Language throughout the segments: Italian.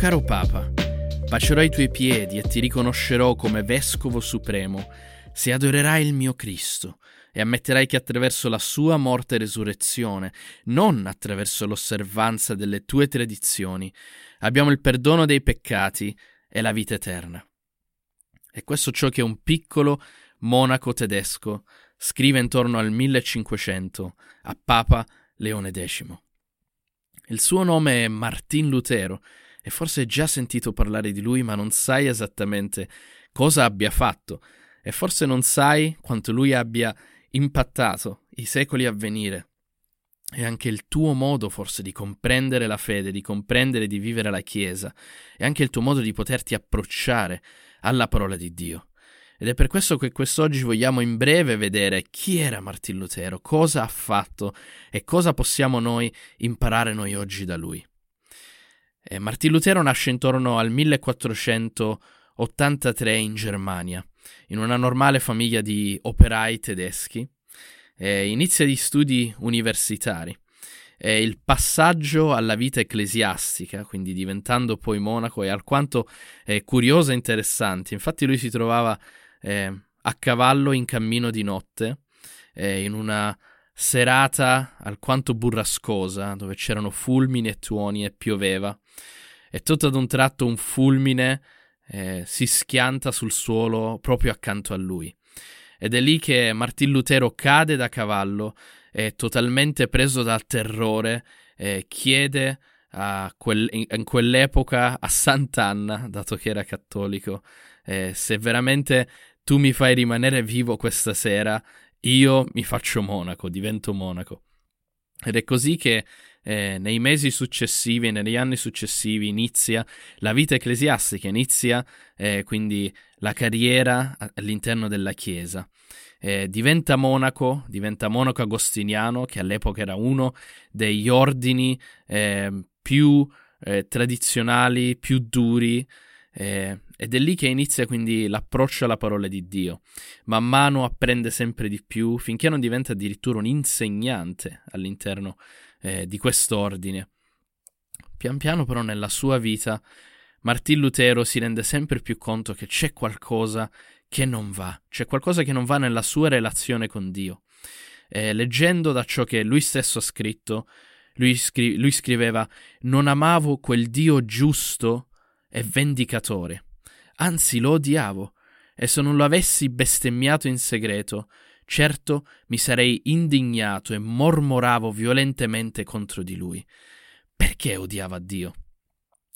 caro Papa, bacerò i tuoi piedi e ti riconoscerò come Vescovo Supremo se adorerai il mio Cristo e ammetterai che attraverso la sua morte e resurrezione, non attraverso l'osservanza delle tue tradizioni, abbiamo il perdono dei peccati e la vita eterna. E questo ciò che un piccolo monaco tedesco scrive intorno al 1500 a Papa Leone X. Il suo nome è Martin Lutero e forse hai già sentito parlare di lui, ma non sai esattamente cosa abbia fatto e forse non sai quanto lui abbia impattato i secoli a venire. E anche il tuo modo forse di comprendere la fede, di comprendere di vivere la Chiesa, e anche il tuo modo di poterti approcciare alla parola di Dio. Ed è per questo che quest'oggi vogliamo in breve vedere chi era Martin Lutero, cosa ha fatto e cosa possiamo noi imparare noi oggi da lui. Eh, Martin Lutero nasce intorno al 1483 in Germania, in una normale famiglia di operai tedeschi. Eh, inizia gli studi universitari. Eh, il passaggio alla vita ecclesiastica, quindi diventando poi monaco, è alquanto eh, curioso e interessante. Infatti lui si trovava eh, a cavallo in cammino di notte, eh, in una serata alquanto burrascosa, dove c'erano fulmini e tuoni e pioveva, e tutto ad un tratto un fulmine eh, si schianta sul suolo proprio accanto a lui. Ed è lì che Martin Lutero cade da cavallo e totalmente preso dal terrore eh, chiede quel, in, in, quell'epoca a Sant'Anna, dato che era cattolico, eh, se veramente tu mi fai rimanere vivo questa sera, io mi faccio monaco, divento monaco. Ed è così che eh, nei mesi successivi, negli anni successivi, inizia la vita ecclesiastica, inizia eh, quindi la carriera all'interno della Chiesa. Eh, diventa monaco, diventa monaco agostiniano, che all'epoca era uno degli ordini ehm, più eh, tradizionali, più duri, eh, ed è lì che inizia quindi l'approccio alla parola di Dio. Man mano apprende sempre di più, finché non diventa addirittura un insegnante all'interno eh, di quest'ordine. Pian piano però nella sua vita Martin Lutero si rende sempre più conto che c'è qualcosa che non va, c'è qualcosa che non va nella sua relazione con Dio. Eh, leggendo da ciò che lui stesso ha scritto, lui, scri- lui scriveva: Non amavo quel Dio giusto e vendicatore, anzi lo odiavo, e se non lo avessi bestemmiato in segreto, certo mi sarei indignato e mormoravo violentemente contro di lui. Perché odiava Dio?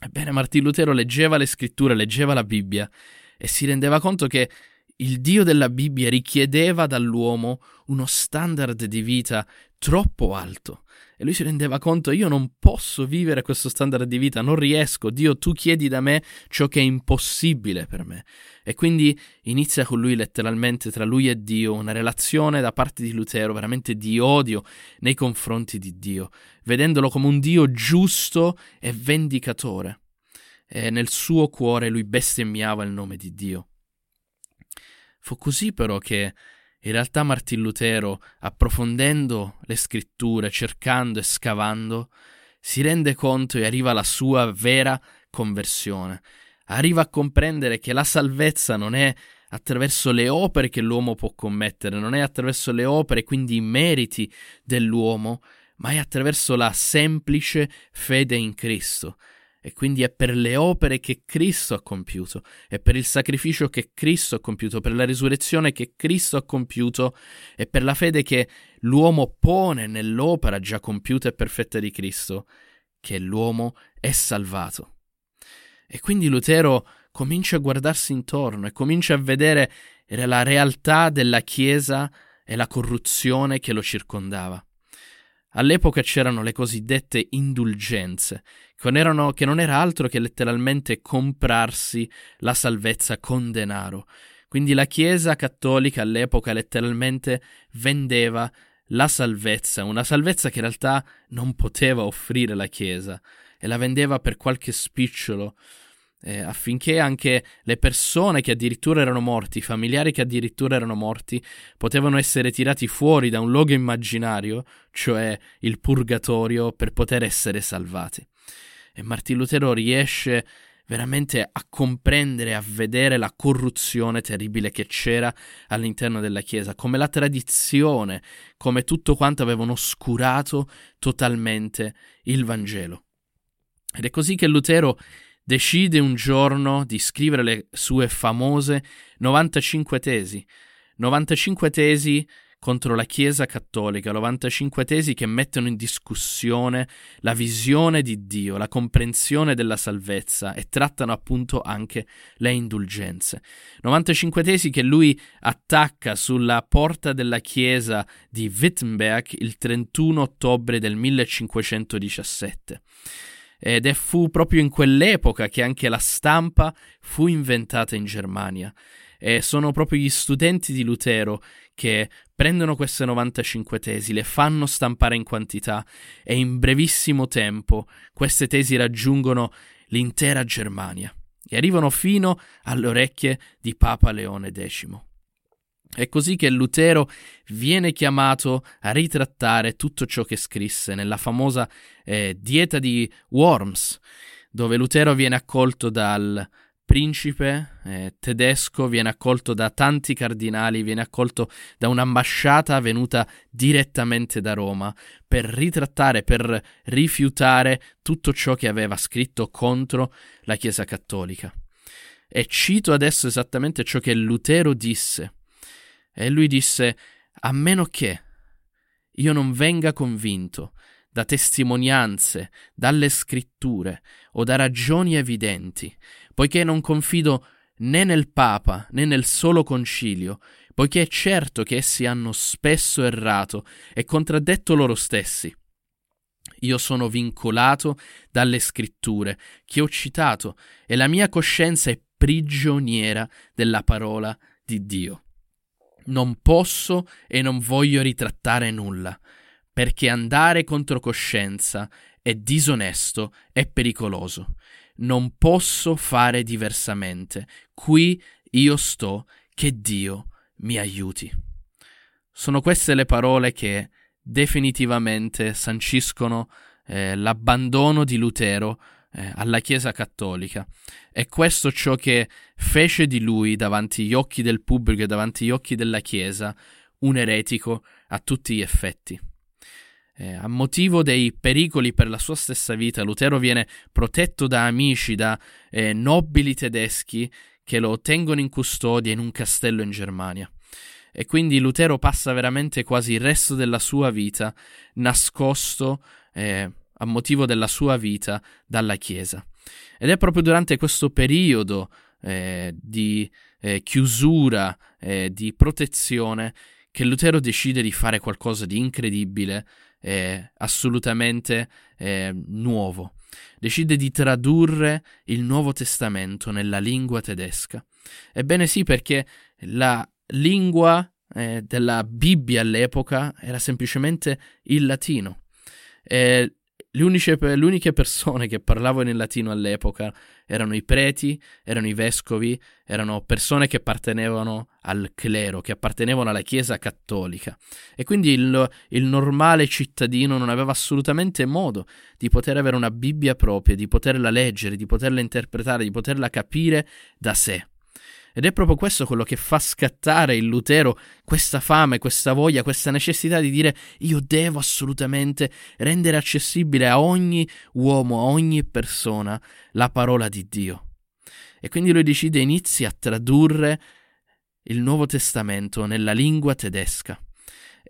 Ebbene, Martin Lutero leggeva le scritture, leggeva la Bibbia e si rendeva conto che il Dio della Bibbia richiedeva dall'uomo uno standard di vita troppo alto e lui si rendeva conto, io non posso vivere questo standard di vita, non riesco, Dio tu chiedi da me ciò che è impossibile per me. E quindi inizia con lui letteralmente tra lui e Dio una relazione da parte di Lutero veramente di odio nei confronti di Dio, vedendolo come un Dio giusto e vendicatore. E nel suo cuore lui bestemmiava il nome di Dio. Fu così però che in realtà Martin Lutero, approfondendo le scritture, cercando e scavando, si rende conto e arriva alla sua vera conversione. Arriva a comprendere che la salvezza non è attraverso le opere che l'uomo può commettere, non è attraverso le opere, quindi i meriti dell'uomo, ma è attraverso la semplice fede in Cristo. E quindi è per le opere che Cristo ha compiuto, è per il sacrificio che Cristo ha compiuto, per la risurrezione che Cristo ha compiuto e per la fede che l'uomo pone nell'opera già compiuta e perfetta di Cristo, che l'uomo è salvato. E quindi Lutero comincia a guardarsi intorno e comincia a vedere la realtà della Chiesa e la corruzione che lo circondava. All'epoca c'erano le cosiddette indulgenze, che non, era altro che letteralmente comprarsi la salvezza con denaro. Quindi la Chiesa cattolica all'epoca letteralmente vendeva la salvezza, una salvezza che in realtà non poteva offrire la Chiesa, e la vendeva per qualche spicciolo, eh, affinché anche le persone che addirittura erano morti, i familiari che addirittura erano morti, potevano essere tirati fuori da un luogo immaginario, cioè il purgatorio, per poter essere salvati. E Martin Lutero riesce veramente a comprendere, a vedere la corruzione terribile che c'era all'interno della Chiesa, come la tradizione, come tutto quanto avevano oscurato totalmente il Vangelo. Ed è così che Lutero decide un giorno di scrivere le sue famose 95 tesi. 95 tesi contro la Chiesa cattolica, 95 tesi che mettono in discussione la visione di Dio, la comprensione della salvezza e trattano appunto anche le indulgenze. 95 tesi che lui attacca sulla porta della chiesa di Wittenberg il 31 ottobre del 1517 ed è fu proprio in quell'epoca che anche la stampa fu inventata in Germania. E sono proprio gli studenti di Lutero che prendono queste 95 tesi, le fanno stampare in quantità e in brevissimo tempo queste tesi raggiungono l'intera Germania e arrivano fino alle orecchie di Papa Leone X. È così che Lutero viene chiamato a ritrattare tutto ciò che scrisse nella famosa eh, Dieta di Worms, dove Lutero viene accolto dal principe eh, tedesco, viene accolto da tanti cardinali, viene accolto da un'ambasciata venuta direttamente da Roma per ritrattare, per rifiutare tutto ciò che aveva scritto contro la Chiesa cattolica. E cito adesso esattamente ciò che Lutero disse e lui disse, a meno che io non venga convinto da testimonianze, dalle scritture o da ragioni evidenti, poiché non confido né nel Papa né nel solo concilio, poiché è certo che essi hanno spesso errato e contraddetto loro stessi. Io sono vincolato dalle scritture che ho citato e la mia coscienza è prigioniera della parola di Dio. Non posso e non voglio ritrattare nulla, perché andare contro coscienza è disonesto e pericoloso. Non posso fare diversamente. Qui io sto, che Dio mi aiuti. Sono queste le parole che definitivamente sanciscono eh, l'abbandono di Lutero eh, alla Chiesa cattolica. E questo ciò che fece di lui davanti agli occhi del pubblico e davanti agli occhi della Chiesa un eretico a tutti gli effetti. Eh, a motivo dei pericoli per la sua stessa vita, Lutero viene protetto da amici, da eh, nobili tedeschi che lo tengono in custodia in un castello in Germania. E quindi Lutero passa veramente quasi il resto della sua vita nascosto eh, a motivo della sua vita dalla Chiesa. Ed è proprio durante questo periodo eh, di eh, chiusura, eh, di protezione, che Lutero decide di fare qualcosa di incredibile, assolutamente eh, nuovo. Decide di tradurre il Nuovo Testamento nella lingua tedesca. Ebbene sì, perché la lingua eh, della Bibbia all'epoca era semplicemente il latino. Eh, le, uniche, le uniche persone che parlavano in latino all'epoca erano i preti, erano i vescovi, erano persone che appartenevano al clero, che appartenevano alla Chiesa cattolica. E quindi il, il normale cittadino non aveva assolutamente modo di poter avere una Bibbia propria, di poterla leggere, di poterla interpretare, di poterla capire da sé. Ed è proprio questo quello che fa scattare in Lutero questa fame, questa voglia, questa necessità di dire io devo assolutamente rendere accessibile a ogni uomo, a ogni persona la parola di Dio. E quindi lui decide inizia a tradurre il Nuovo Testamento nella lingua tedesca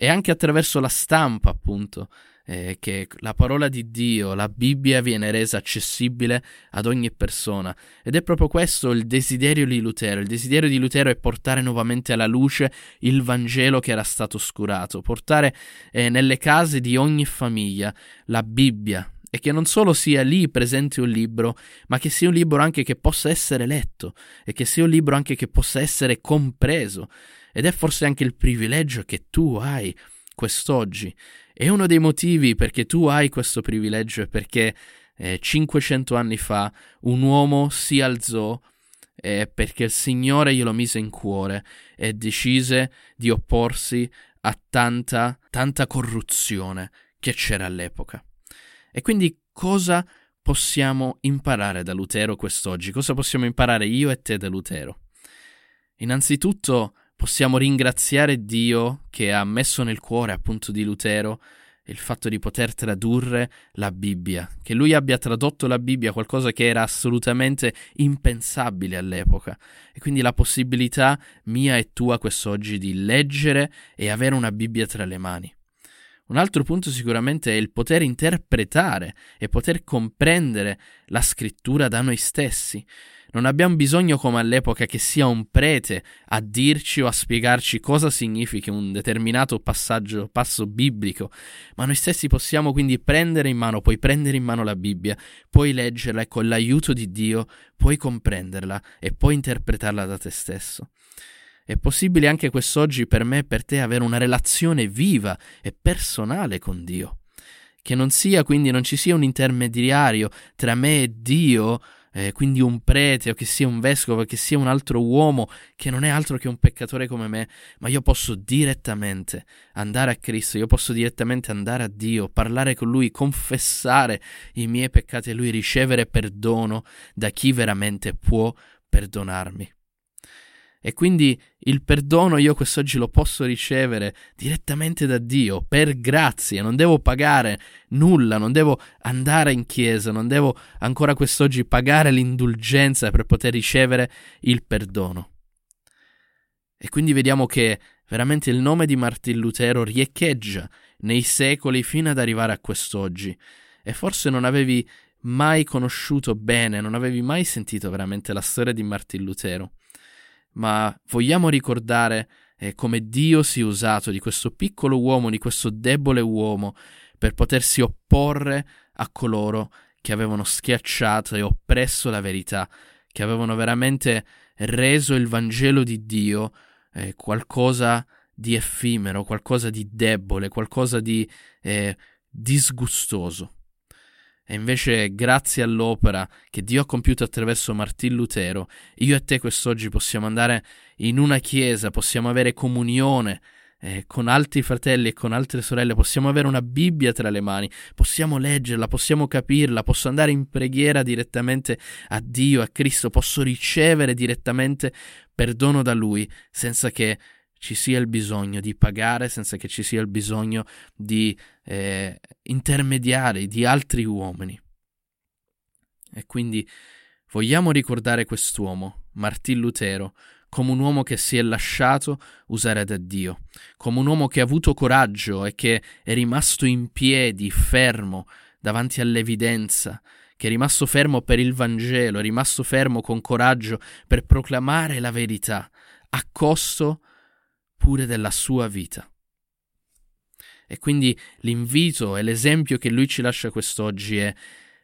e anche attraverso la stampa, appunto, eh, che la parola di Dio, la Bibbia viene resa accessibile ad ogni persona. Ed è proprio questo il desiderio di Lutero. Il desiderio di Lutero è portare nuovamente alla luce il Vangelo che era stato oscurato, portare eh, nelle case di ogni famiglia la Bibbia, e che non solo sia lì presente un libro, ma che sia un libro anche che possa essere letto e che sia un libro anche che possa essere compreso. Ed è forse anche il privilegio che tu hai quest'oggi e uno dei motivi perché tu hai questo privilegio è perché eh, 500 anni fa un uomo si alzò eh, perché il Signore glielo mise in cuore e decise di opporsi a tanta, tanta corruzione che c'era all'epoca. E quindi cosa possiamo imparare da Lutero quest'oggi? Cosa possiamo imparare io e te da Lutero? Innanzitutto possiamo ringraziare Dio che ha messo nel cuore appunto di Lutero il fatto di poter tradurre la Bibbia, che lui abbia tradotto la Bibbia, qualcosa che era assolutamente impensabile all'epoca, e quindi la possibilità mia e tua quest'oggi di leggere e avere una Bibbia tra le mani. Un altro punto sicuramente è il poter interpretare e poter comprendere la scrittura da noi stessi. Non abbiamo bisogno come all'epoca che sia un prete a dirci o a spiegarci cosa significa un determinato passaggio, passo biblico, ma noi stessi possiamo quindi prendere in mano, puoi prendere in mano la Bibbia, puoi leggerla e con l'aiuto di Dio puoi comprenderla e puoi interpretarla da te stesso. È possibile anche quest'oggi per me e per te avere una relazione viva e personale con Dio. Che non sia quindi, non ci sia un intermediario tra me e Dio, eh, quindi un prete o che sia un vescovo, che sia un altro uomo che non è altro che un peccatore come me, ma io posso direttamente andare a Cristo, io posso direttamente andare a Dio, parlare con Lui, confessare i miei peccati e Lui ricevere perdono da chi veramente può perdonarmi. E quindi il perdono io quest'oggi lo posso ricevere direttamente da Dio, per grazia, non devo pagare nulla, non devo andare in chiesa, non devo ancora quest'oggi pagare l'indulgenza per poter ricevere il perdono. E quindi vediamo che veramente il nome di Martin Lutero riecheggia nei secoli fino ad arrivare a quest'oggi. E forse non avevi mai conosciuto bene, non avevi mai sentito veramente la storia di Martin Lutero ma vogliamo ricordare eh, come Dio si è usato di questo piccolo uomo, di questo debole uomo, per potersi opporre a coloro che avevano schiacciato e oppresso la verità, che avevano veramente reso il Vangelo di Dio eh, qualcosa di effimero, qualcosa di debole, qualcosa di eh, disgustoso. E invece, grazie all'opera che Dio ha compiuto attraverso Martin Lutero, io e te quest'oggi possiamo andare in una chiesa, possiamo avere comunione eh, con altri fratelli e con altre sorelle, possiamo avere una Bibbia tra le mani, possiamo leggerla, possiamo capirla, posso andare in preghiera direttamente a Dio, a Cristo, posso ricevere direttamente perdono da Lui senza che ci sia il bisogno di pagare senza che ci sia il bisogno di eh, intermediari, di altri uomini. E quindi vogliamo ricordare quest'uomo, Martin Lutero, come un uomo che si è lasciato usare da Dio, come un uomo che ha avuto coraggio e che è rimasto in piedi, fermo, davanti all'evidenza, che è rimasto fermo per il Vangelo, è rimasto fermo con coraggio per proclamare la verità, a costo pure della sua vita. E quindi l'invito e l'esempio che lui ci lascia quest'oggi è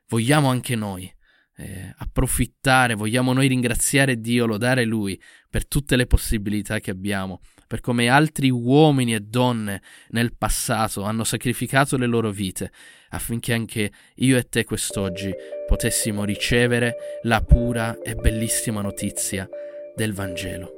vogliamo anche noi eh, approfittare, vogliamo noi ringraziare Dio, lodare Lui per tutte le possibilità che abbiamo, per come altri uomini e donne nel passato hanno sacrificato le loro vite affinché anche io e te quest'oggi potessimo ricevere la pura e bellissima notizia del Vangelo.